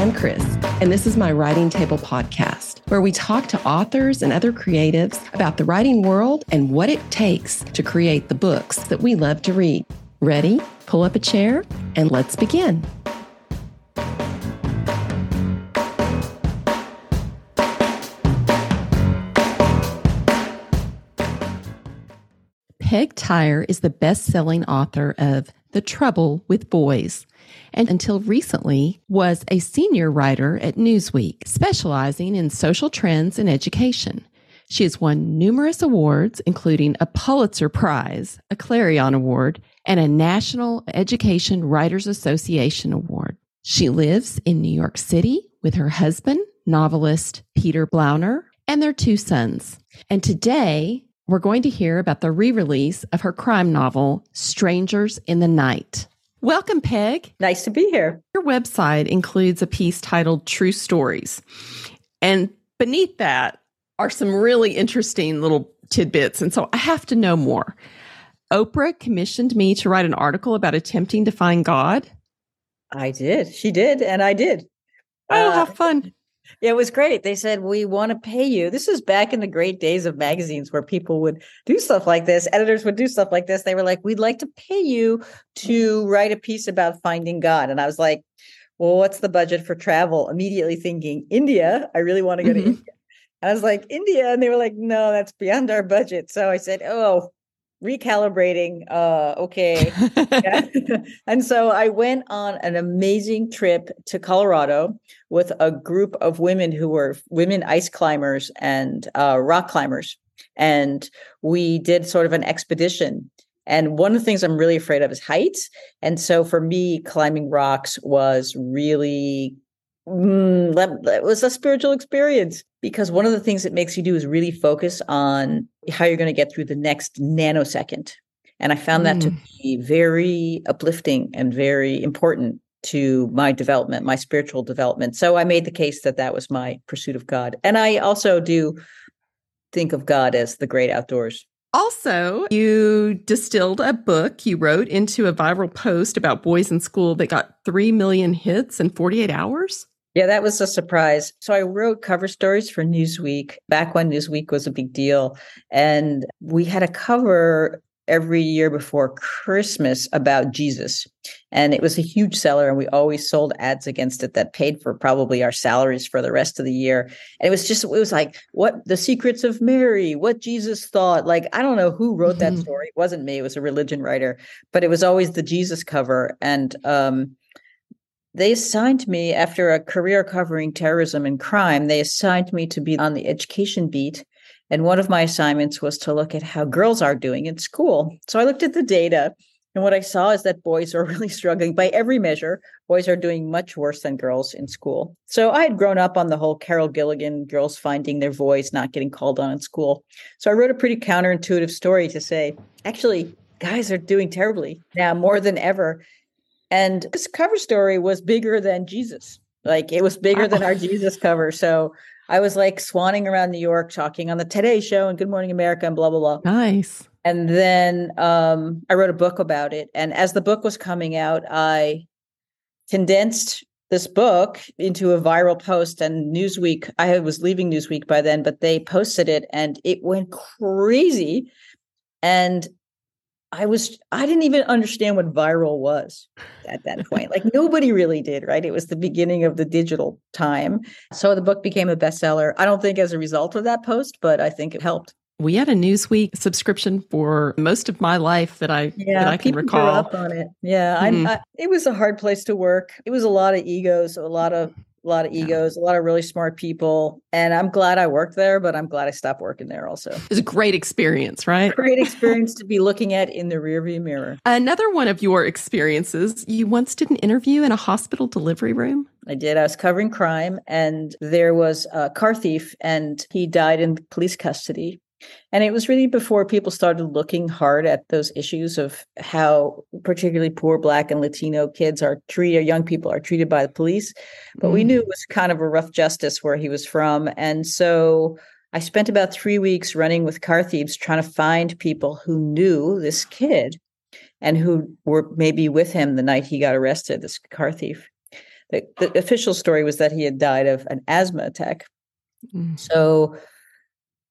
and Chris, and this is my Writing Table podcast, where we talk to authors and other creatives about the writing world and what it takes to create the books that we love to read. Ready? Pull up a chair and let's begin. Peg Tyre is the best selling author of The Trouble with Boys and until recently was a senior writer at Newsweek, specializing in social trends and education. She has won numerous awards, including a Pulitzer Prize, a Clarion Award, and a National Education Writers Association Award. She lives in New York City with her husband, novelist Peter Blauner, and their two sons. And today, we're going to hear about the re release of her crime novel, Strangers in the Night. Welcome, Peg. Nice to be here. Your website includes a piece titled True Stories. And beneath that are some really interesting little tidbits. And so I have to know more. Oprah commissioned me to write an article about attempting to find God. I did. She did. And I did. Oh, uh, how fun. Yeah, it was great. They said, We want to pay you. This was back in the great days of magazines where people would do stuff like this. Editors would do stuff like this. They were like, We'd like to pay you to write a piece about finding God. And I was like, Well, what's the budget for travel? Immediately thinking, India. I really want to go mm-hmm. to India. And I was like, India. And they were like, No, that's beyond our budget. So I said, Oh, recalibrating uh okay and so i went on an amazing trip to colorado with a group of women who were women ice climbers and uh, rock climbers. And we did sort of an expedition. And one of the things i'm really afraid of is heights. And so for me climbing rocks was really mm, that was a spiritual experience because one of the things it makes you do is really focus on how you're going to get through the next nanosecond. And I found that to mm. be very uplifting and very important to my development, my spiritual development. So I made the case that that was my pursuit of God. And I also do think of God as the great outdoors. Also, you distilled a book you wrote into a viral post about boys in school that got 3 million hits in 48 hours. Yeah, that was a surprise. So I wrote cover stories for Newsweek back when Newsweek was a big deal. And we had a cover every year before Christmas about Jesus. And it was a huge seller, and we always sold ads against it that paid for probably our salaries for the rest of the year. And it was just, it was like, what the secrets of Mary, what Jesus thought. Like, I don't know who wrote mm-hmm. that story. It wasn't me, it was a religion writer, but it was always the Jesus cover. And um, they assigned me after a career covering terrorism and crime they assigned me to be on the education beat and one of my assignments was to look at how girls are doing in school. So i looked at the data and what i saw is that boys are really struggling by every measure. Boys are doing much worse than girls in school. So i had grown up on the whole carol gilligan girls finding their voice not getting called on in school. So i wrote a pretty counterintuitive story to say actually guys are doing terribly now more than ever and this cover story was bigger than Jesus. Like it was bigger than our Jesus cover. So I was like swanning around New York, talking on the Today Show and Good Morning America and blah, blah, blah. Nice. And then um, I wrote a book about it. And as the book was coming out, I condensed this book into a viral post and Newsweek. I was leaving Newsweek by then, but they posted it and it went crazy. And I was I didn't even understand what viral was at that point. Like nobody really did, right? It was the beginning of the digital time. So the book became a bestseller. I don't think as a result of that post, but I think it helped. We had a Newsweek subscription for most of my life that I yeah, that I can recall. up on it. Yeah, mm-hmm. I, it was a hard place to work. It was a lot of egos, a lot of a lot of egos, a lot of really smart people. And I'm glad I worked there, but I'm glad I stopped working there also. It was a great experience, right? Great experience to be looking at in the rearview mirror. Another one of your experiences, you once did an interview in a hospital delivery room. I did. I was covering crime, and there was a car thief, and he died in police custody. And it was really before people started looking hard at those issues of how particularly poor Black and Latino kids are treated, young people are treated by the police. But mm. we knew it was kind of a rough justice where he was from. And so I spent about three weeks running with car thieves trying to find people who knew this kid and who were maybe with him the night he got arrested, this car thief. the, the official story was that he had died of an asthma attack. Mm. So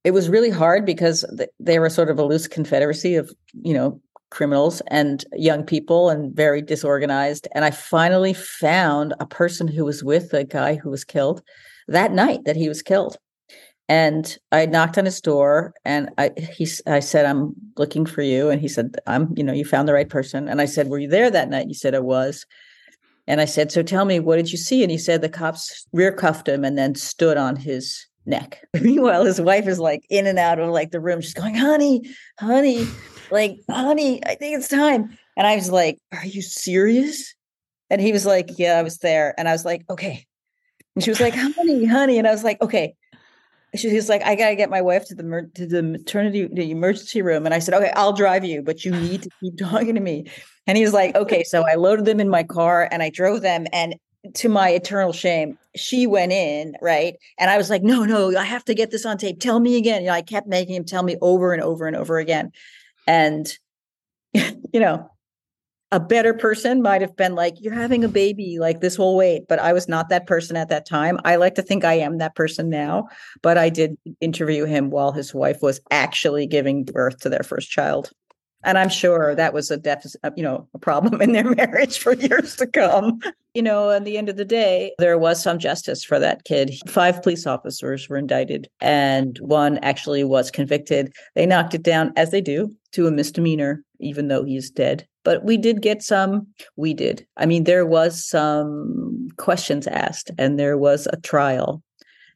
it was really hard because they were sort of a loose confederacy of, you know, criminals and young people and very disorganized. And I finally found a person who was with the guy who was killed that night that he was killed. And I knocked on his door and I he I said, I'm looking for you. And he said, I'm, you know, you found the right person. And I said, Were you there that night? He said, I was. And I said, So tell me, what did you see? And he said the cops rear cuffed him and then stood on his neck. Meanwhile, his wife is like in and out of like the room. She's going, honey, honey, like, honey, I think it's time. And I was like, Are you serious? And he was like, Yeah, I was there. And I was like, Okay. And she was like, honey, honey. And I was like, okay. She was like, I gotta get my wife to the to the maternity the emergency room. And I said, Okay, I'll drive you, but you need to keep talking to me. And he was like, Okay. So I loaded them in my car and I drove them. And to my eternal shame, she went in, right? And I was like, no, no, I have to get this on tape. Tell me again. You know, I kept making him tell me over and over and over again. And, you know, a better person might have been like, You're having a baby, like this will wait. But I was not that person at that time. I like to think I am that person now. But I did interview him while his wife was actually giving birth to their first child and i'm sure that was a deficit uh, you know a problem in their marriage for years to come. You know at the end of the day there was some justice for that kid. Five police officers were indicted and one actually was convicted. They knocked it down as they do to a misdemeanor even though he's dead. But we did get some we did. I mean there was some questions asked and there was a trial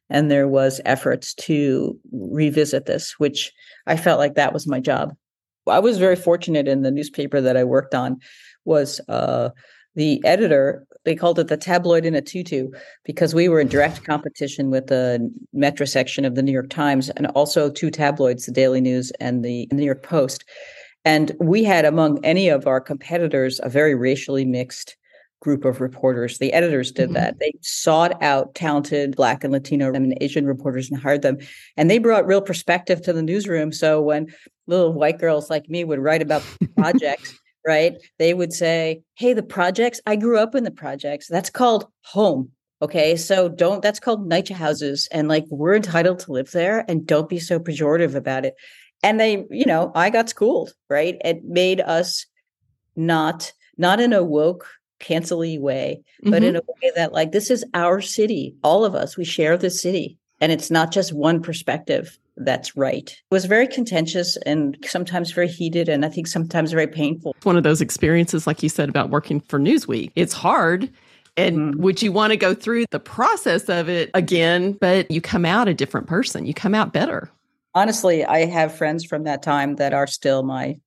and there was efforts to revisit this which i felt like that was my job I was very fortunate in the newspaper that I worked on was uh, the editor. They called it the tabloid in a tutu because we were in direct competition with the Metro section of the New York Times and also two tabloids, the Daily News and the New York Post. And we had among any of our competitors a very racially mixed group of reporters. The editors did mm-hmm. that. They sought out talented Black and Latino and Asian reporters and hired them. And they brought real perspective to the newsroom. So when little white girls like me would write about projects, right? They would say, Hey, the projects, I grew up in the projects. That's called home. Okay. So don't, that's called NYCHA houses. And like, we're entitled to live there and don't be so pejorative about it. And they, you know, I got schooled, right? It made us not, not in a woke, cancelly way, but mm-hmm. in a way that like, this is our city. All of us, we share the city. And it's not just one perspective that's right. It was very contentious and sometimes very heated and I think sometimes very painful. One of those experiences, like you said, about working for Newsweek. It's hard. And mm-hmm. would you want to go through the process of it again? But you come out a different person, you come out better. Honestly, I have friends from that time that are still my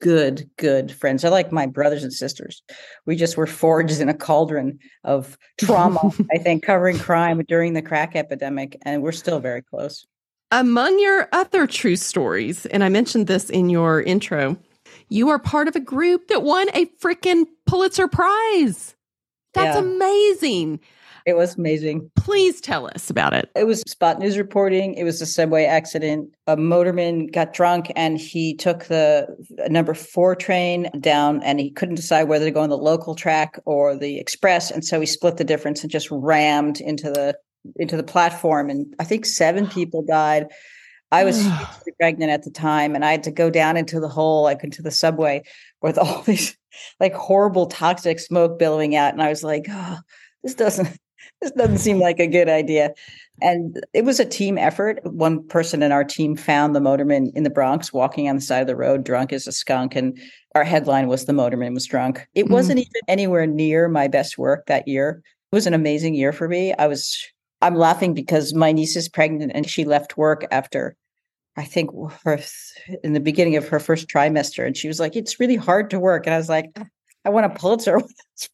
good, good friends. They're like my brothers and sisters. We just were forged in a cauldron of trauma, I think, covering crime during the crack epidemic. And we're still very close. Among your other true stories, and I mentioned this in your intro, you are part of a group that won a freaking Pulitzer Prize. That's yeah. amazing. It was amazing. Please tell us about it. It was spot news reporting. It was a subway accident. A motorman got drunk and he took the number four train down and he couldn't decide whether to go on the local track or the express. And so he split the difference and just rammed into the into the platform, and I think seven people died. I was pregnant at the time, and I had to go down into the hole, like into the subway, with all these like horrible toxic smoke billowing out, and I was like, "Oh, this doesn't." This doesn't seem like a good idea. And it was a team effort. One person in our team found the motorman in the Bronx walking on the side of the road, drunk as a skunk. And our headline was The Motorman Was Drunk. It mm-hmm. wasn't even anywhere near my best work that year. It was an amazing year for me. I was I'm laughing because my niece is pregnant and she left work after I think her in the beginning of her first trimester and she was like it's really hard to work and I was like I want a Pulitzer when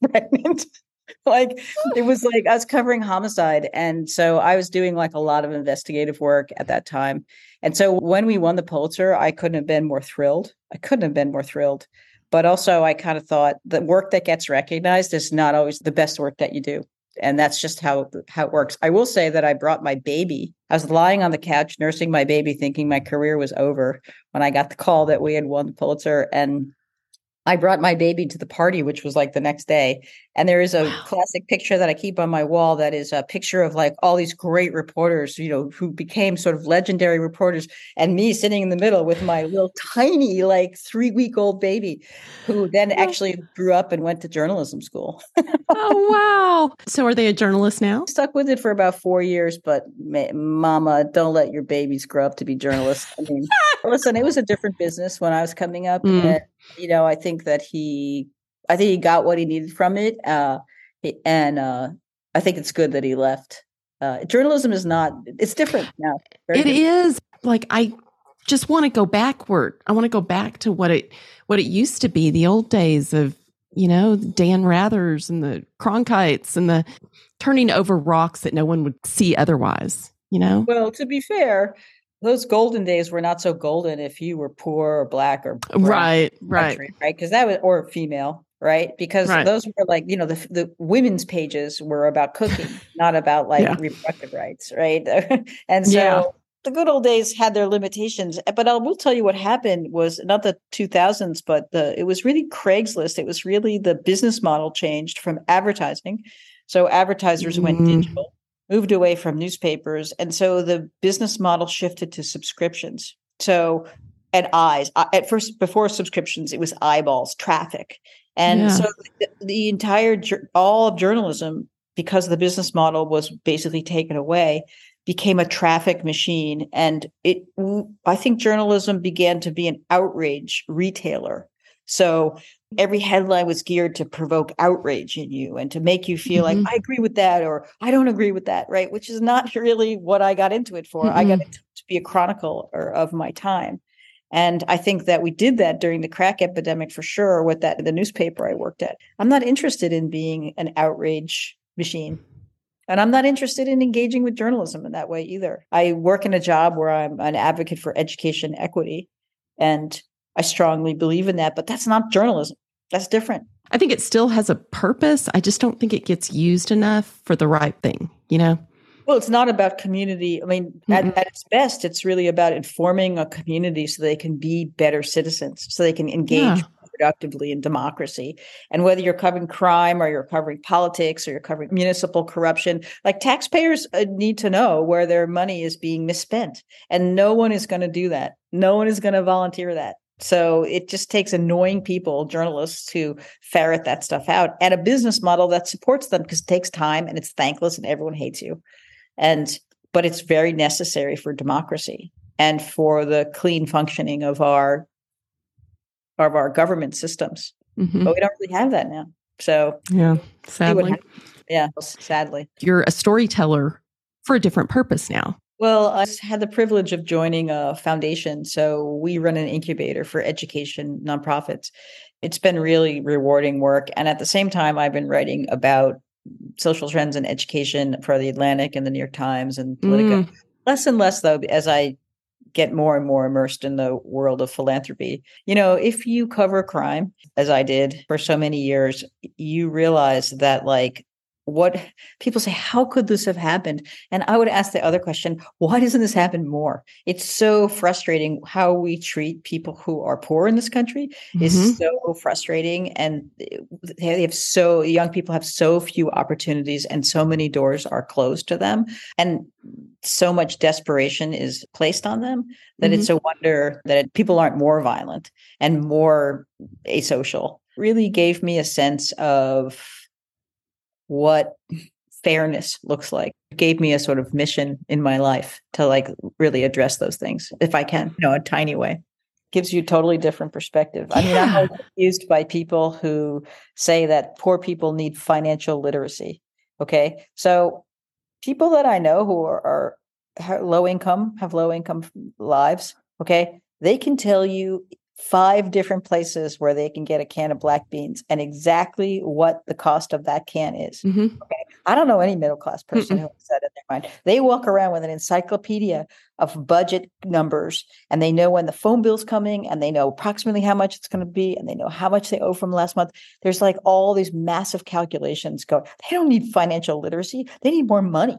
I pregnant like it was like I was covering homicide and so I was doing like a lot of investigative work at that time and so when we won the Pulitzer I couldn't have been more thrilled I couldn't have been more thrilled but also I kind of thought the work that gets recognized is not always the best work that you do and that's just how how it works. I will say that I brought my baby. I was lying on the couch nursing my baby, thinking my career was over when I got the call that we had won the Pulitzer. And I brought my baby to the party, which was like the next day. And there is a wow. classic picture that I keep on my wall that is a picture of like all these great reporters, you know, who became sort of legendary reporters, and me sitting in the middle with my little tiny, like three week old baby, who then actually grew up and went to journalism school. oh, wow. So are they a journalist now? Stuck with it for about four years, but mama, don't let your babies grow up to be journalists. I mean, listen, it was a different business when I was coming up. Mm. And, you know, I think that he, I think he got what he needed from it. Uh, and uh, I think it's good that he left. Uh, journalism is not, it's different now. Very it different. is Like, I just want to go backward. I want to go back to what it, what it used to be, the old days of, you know, Dan Rathers and the Cronkites and the turning over rocks that no one would see otherwise, you know? Well, to be fair, those golden days were not so golden if you were poor or black or right, right, right, because that was or female, right? Because right. those were like you know the the women's pages were about cooking, not about like yeah. reproductive rights, right? and so. Yeah. The good old days had their limitations, eh, but I will tell you what happened was not the 2000s, but the it was really Craigslist. It was really the business model changed from advertising, so advertisers mm. went digital, moved away from newspapers. And so the business model shifted to subscriptions. So, and eyes, at first, before subscriptions, it was eyeballs, traffic. And yeah. so the, the entire, all of journalism, because the business model was basically taken away, became a traffic machine. And it, I think journalism began to be an outrage retailer. So every headline was geared to provoke outrage in you and to make you feel mm-hmm. like I agree with that or I don't agree with that, right? Which is not really what I got into it for. Mm-hmm. I got into to be a chronicle of my time. And I think that we did that during the crack epidemic for sure with that the newspaper I worked at. I'm not interested in being an outrage machine. And I'm not interested in engaging with journalism in that way either. I work in a job where I'm an advocate for education equity. And I strongly believe in that, but that's not journalism. That's different. I think it still has a purpose. I just don't think it gets used enough for the right thing, you know? Well, it's not about community. I mean, mm-hmm. at, at, its best, it's really about informing a community so they can be better citizens, so they can engage yeah. productively in democracy. And whether you're covering crime or you're covering politics or you're covering municipal corruption, like taxpayers uh, need to know where their money is being misspent. And no one is going to do that. No one is going to volunteer that. So it just takes annoying people, journalists, to ferret that stuff out and a business model that supports them because it takes time and it's thankless and everyone hates you. And but it's very necessary for democracy and for the clean functioning of our of our government systems. Mm-hmm. But we don't really have that now. So yeah, sadly, yeah, sadly, you're a storyteller for a different purpose now. Well, I had the privilege of joining a foundation. So we run an incubator for education nonprofits. It's been really rewarding work. And at the same time, I've been writing about social trends in education for the Atlantic and the New York Times and Politico. Mm. Less and less, though, as I get more and more immersed in the world of philanthropy. You know, if you cover crime, as I did for so many years, you realize that like what people say how could this have happened and i would ask the other question why doesn't this happen more it's so frustrating how we treat people who are poor in this country mm-hmm. is so frustrating and they have so young people have so few opportunities and so many doors are closed to them and so much desperation is placed on them that mm-hmm. it's a wonder that it, people aren't more violent and more asocial really gave me a sense of what fairness looks like. It gave me a sort of mission in my life to like really address those things if i can you know a tiny way. Gives you a totally different perspective. I mean i'm used by people who say that poor people need financial literacy okay? So people that i know who are, are low income have low income lives okay they can tell you five different places where they can get a can of black beans and exactly what the cost of that can is. Mm-hmm. Okay. I don't know any middle class person Mm-mm. who has that in their mind. They walk around with an encyclopedia of budget numbers and they know when the phone bill's coming and they know approximately how much it's going to be and they know how much they owe from last month. There's like all these massive calculations going. They don't need financial literacy. They need more money.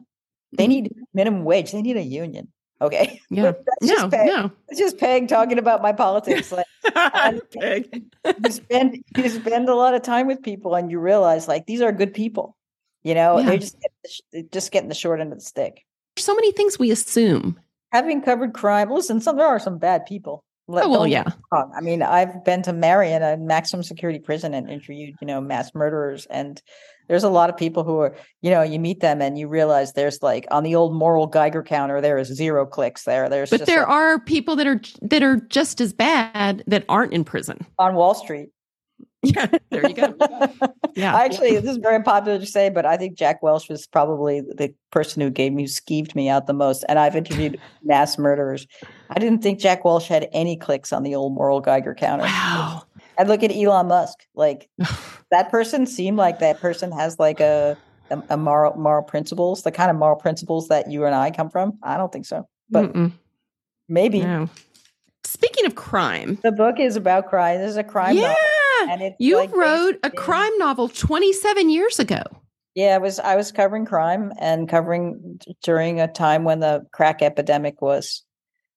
They mm-hmm. need minimum wage. They need a union. Okay. Yeah. no, Peg. no. It's just Peg talking about my politics. Like um, Peg. you spend you spend a lot of time with people and you realize like these are good people. You know, Yeah. they're just getting the sh- they're just getting the short end of the stick. So many things we assume. Having covered crime, listen, some there are some bad people. Let- Oh, well, yeah. get me wrong. I mean, I've been to Marion, a maximum security prison, and interviewed, you know, mass murderers. And there's a lot of people who are, you know, you meet them and you realize there's like on the old moral Geiger counter, there is zero clicks there. There's But there like, are people that are that are just as bad that aren't in prison. on Wall Street. Yeah, there you go. Yeah. Actually, this is very unpopular to say, but I think Jack Welch was probably the person who gave me, who skeeved me out the most. And I've interviewed mass murderers. I didn't think Jack Welch had any clicks on the old moral Geiger counter. Wow. I'd look at Elon Musk. Like that person seemed like that person has like a, a, a moral moral principles, the kind of moral principles that you and I come from. I don't think so, but Mm-mm. maybe no. Speaking of crime, the book is about crime. This is a crime yeah, novel, and it's you like wrote a crime novel 27 years ago. Yeah, I was I was covering crime and covering during a time when the crack epidemic was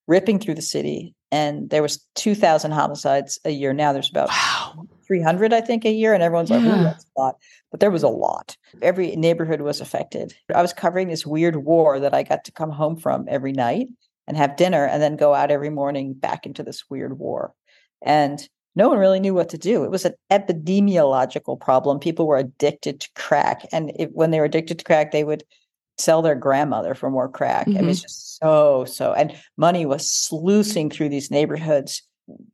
ripping through the city, and there was two thousand homicides a year. Now there's about Wow. three hundred, I think, a year, and everyone's like, "Ooh, that's a lot," but there was a lot. Every neighborhood was affected. I was covering this weird war that I got to come home from every night and have dinner, and then go out every morning back into this weird war, and no one really knew what to do. It was an epidemiological problem. People were addicted to crack, and it, when they were addicted to crack, they would sell their grandmother for more crack. I mean, it's just so so, and money was sluicing through these neighborhoods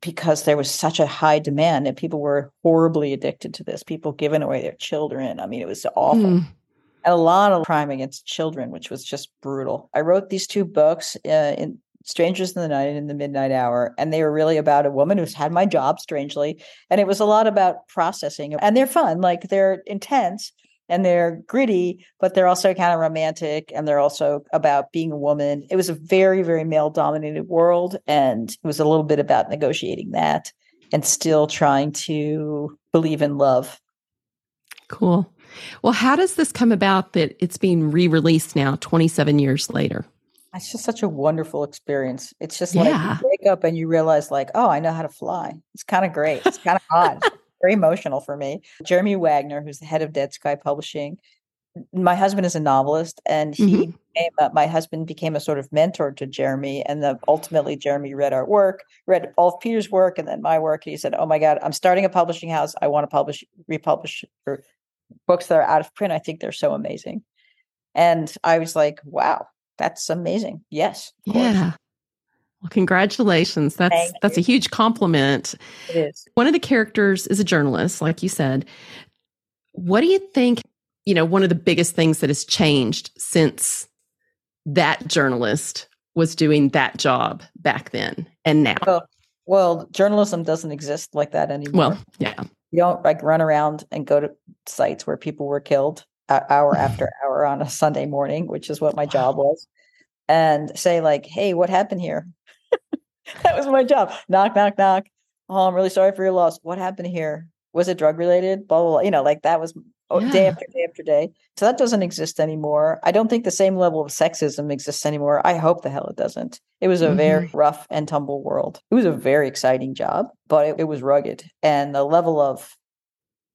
because there was such a high demand, and people were horribly addicted to this. People giving away their children. I mean, it was awful Mm. and a lot of crime against children, which was just brutal. I wrote these two books uh, in Strangers in the Night and in the Midnight Hour, and they were really about a woman who's had my job, strangely, and it was a lot about processing. And they're fun, like they're intense and they're gritty, but they're also kind of romantic, and they're also about being a woman. It was a very, very male-dominated world, and it was a little bit about negotiating that and still trying to believe in love. Cool. Well, how does this come about that it's being re-released now 27 years later? It's just such a wonderful experience. It's just like Yeah. you wake up and you realize, like, oh, I know how to fly. It's kind of great. It's kind of odd. Very emotional for me. Jeremy Wagner, who's the head of Dead Sky Publishing, my husband is a novelist, and he mm-hmm. became a, my husband became a sort of mentor to Jeremy. And the, ultimately, Jeremy read our work, read all of Peter's work, and then my work. And he said, "Oh my God, I'm starting a publishing house. I want to publish, republish books that are out of print. I think they're so amazing." And I was like, "Wow, that's amazing. Yes, Yeah. Well, congratulations. That's Thank that's a huge compliment. it is. One of the characters is a journalist, like you said. What do you think, you know, one of the biggest things that has changed since that journalist was doing that job back then and now? Well, well, journalism doesn't exist like that anymore. Well, yeah. you don't like run around and go to sites where people were killed hour after hour on a Sunday morning, which is what my job was, and say like, "Hey, what happened here?" that was my job. Knock, knock, knock. Oh, I'm really sorry for your loss. What happened here? Was it drug related? Blah blah. blah. You know, like that was oh, day after day after day. So that doesn't exist anymore. I don't think the same level of sexism exists anymore. I hope the hell it doesn't. It was a very mm-hmm. rough and tumble world. It was a very exciting job, but it, it was rugged. And the level of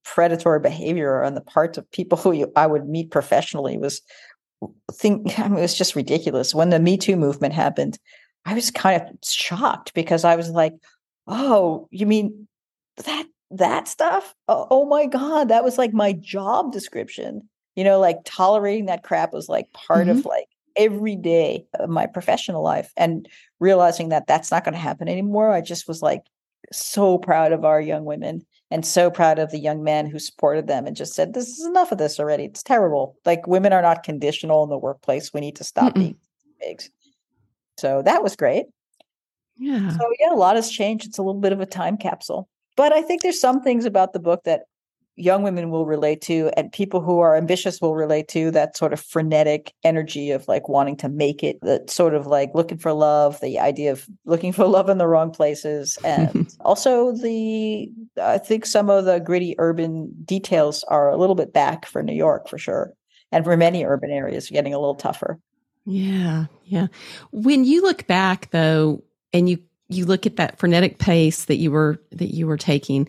predatory behavior on the part of people who you, I would meet professionally was think I mean, it was just ridiculous. When the Me Too movement happened, I was kind of shocked because I was like, "Oh, you mean that that stuff? Oh, oh my god, that was like my job description." You know, like tolerating that crap was like part of mm-hmm. like every day of my professional life and realizing that that's not going to happen anymore. I just was like so proud of our young women and so proud of the young men who supported them and just said, This is enough of this already. It's terrible. Like women are not conditional in the workplace. We need to stop Mm-mm. being pigs. So that was great. Yeah. So yeah, a lot has changed. It's a little bit of a time capsule. But I think there's some things about the book that young women will relate to and people who are ambitious will relate to that sort of frenetic energy of like wanting to make it that sort of like looking for love the idea of looking for love in the wrong places and also the i think some of the gritty urban details are a little bit back for new york for sure and for many urban areas getting a little tougher Yeah, yeah. When you look back though, and you you look at that frenetic pace that you were that you were taking,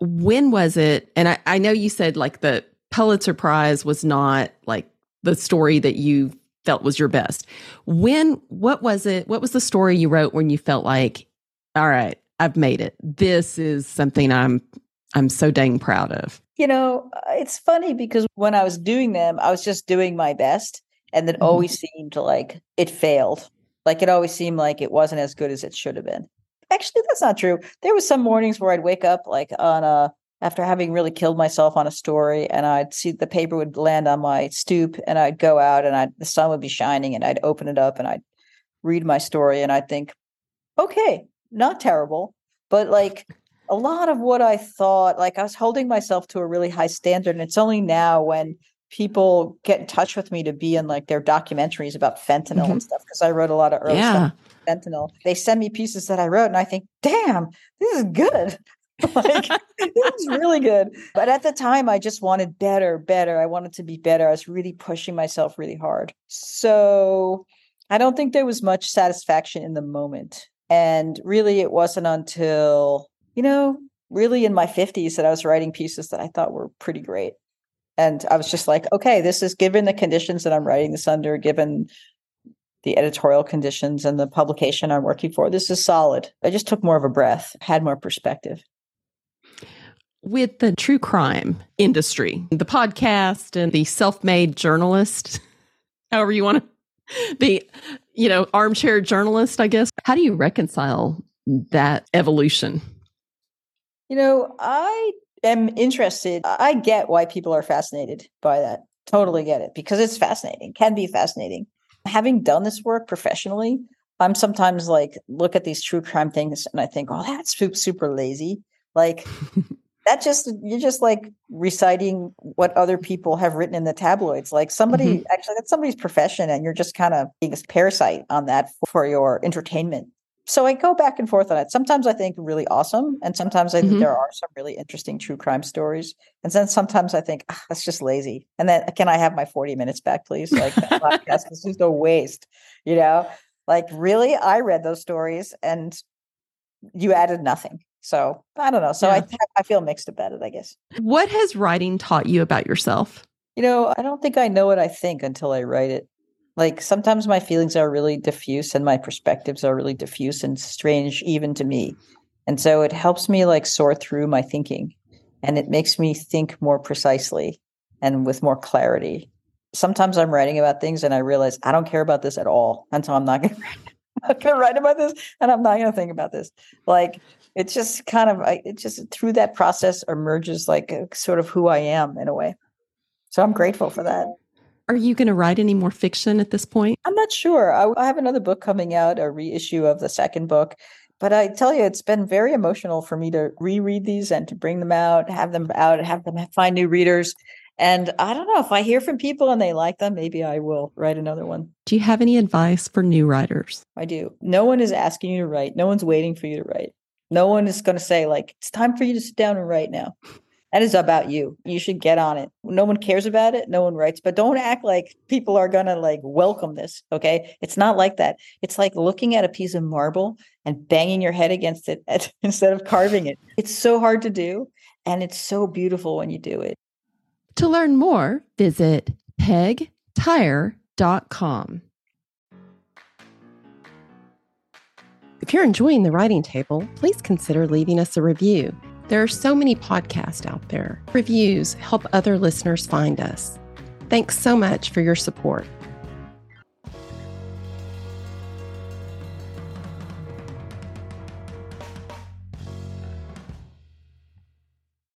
when was it? And I, I know you said like the Pulitzer Prize was not like the story that you felt was your best. When what was it? What was the story you wrote when you felt like, all right, I've made it. This is something I'm I'm so dang proud of. You know, it's funny because when I was doing them, I was just doing my best and it mm-hmm. always seemed like it failed. Like it always seemed like it wasn't as good as it should have been. Actually, that's not true. There was some mornings where I'd wake up like on a after having really killed myself on a story and I'd see the paper would land on my stoop and I'd go out and I'd the sun would be shining and I'd open it up and I'd read my story and I'd think, okay, not terrible, but like a lot of what I thought, like I was holding myself to a really high standard. And it's only now when people get in touch with me to be in like their documentaries about fentanyl mm-hmm. and stuff because I wrote a lot of early yeah. stuff fentanyl. They send me pieces that I wrote and I think, damn, this is good. like it was really good. But at the time I just wanted better, better. I wanted to be better. I was really pushing myself really hard. So I don't think there was much satisfaction in the moment. And really it wasn't until, you know, really in my 50s that I was writing pieces that I thought were pretty great. And I was just like, okay, this is given the conditions that I'm writing this under, given the editorial conditions and the publication I'm working for, this is solid. I just took more of a breath, had more perspective with the true crime industry, the podcast and the self-made journalist, however you want to the you know, armchair journalist, I guess. How do you reconcile that evolution? You know, I am interested. I get why people are fascinated by that. Totally get it because it's fascinating, can be fascinating. Having done this work professionally, I'm sometimes like, look at these true crime things and I think, oh, that's super lazy. Like, that just you're just like reciting what other people have written in the tabloids. Like somebody mm-hmm. actually that's somebody's profession and you're just kind of being a parasite on that for your entertainment. So i go back and forth on it. Sometimes i think really awesome and sometimes i think mm-hmm. there are some really interesting true crime stories. And then sometimes i think ah, that's just lazy. And then can i have my 40 minutes back please? Like podcast is just a waste you know? Like really? I read those stories and you added nothing so I don't know. So yeah. I I feel mixed about it, I guess. What has writing taught you about yourself? You know, I don't think I know what I think until I write it. Like sometimes my feelings are really diffuse and my perspectives are really diffuse and strange even to me. And so it helps me like sort through my thinking and it makes me think more precisely and with more clarity. Sometimes I'm writing about things and I realize I don't care about this at all. And so I'm not going to write about this and I'm not going to think about this. Like it's just kind of it just through that process emerges like a, sort of who I am in a way. So I'm grateful for that. Are you going to write any more fiction at this point? I'm not sure. I, I have another book coming out, a reissue of the second book. But I tell you, it's been very emotional for me to reread these and to bring them out, have them out, have them find new readers. And I don't know if I hear from people and they like them, maybe I will write another one. Do you have any advice for new writers? I do. No one is asking you to write, no one's waiting for you to write. No one is going to say, like, it's time for you to sit down and write now. That is about you. You should get on it. No one cares about it. No one writes, but don't act like people are going to like welcome this. Okay. It's not like that. It's like looking at a piece of marble and banging your head against it instead of carving it. It's so hard to do. And it's so beautiful when you do it. To learn more, visit pegtyre.com. If you're enjoying the writing table, please consider leaving us a review. There are so many podcasts out there. Reviews help other listeners find us. Thanks so much for your support.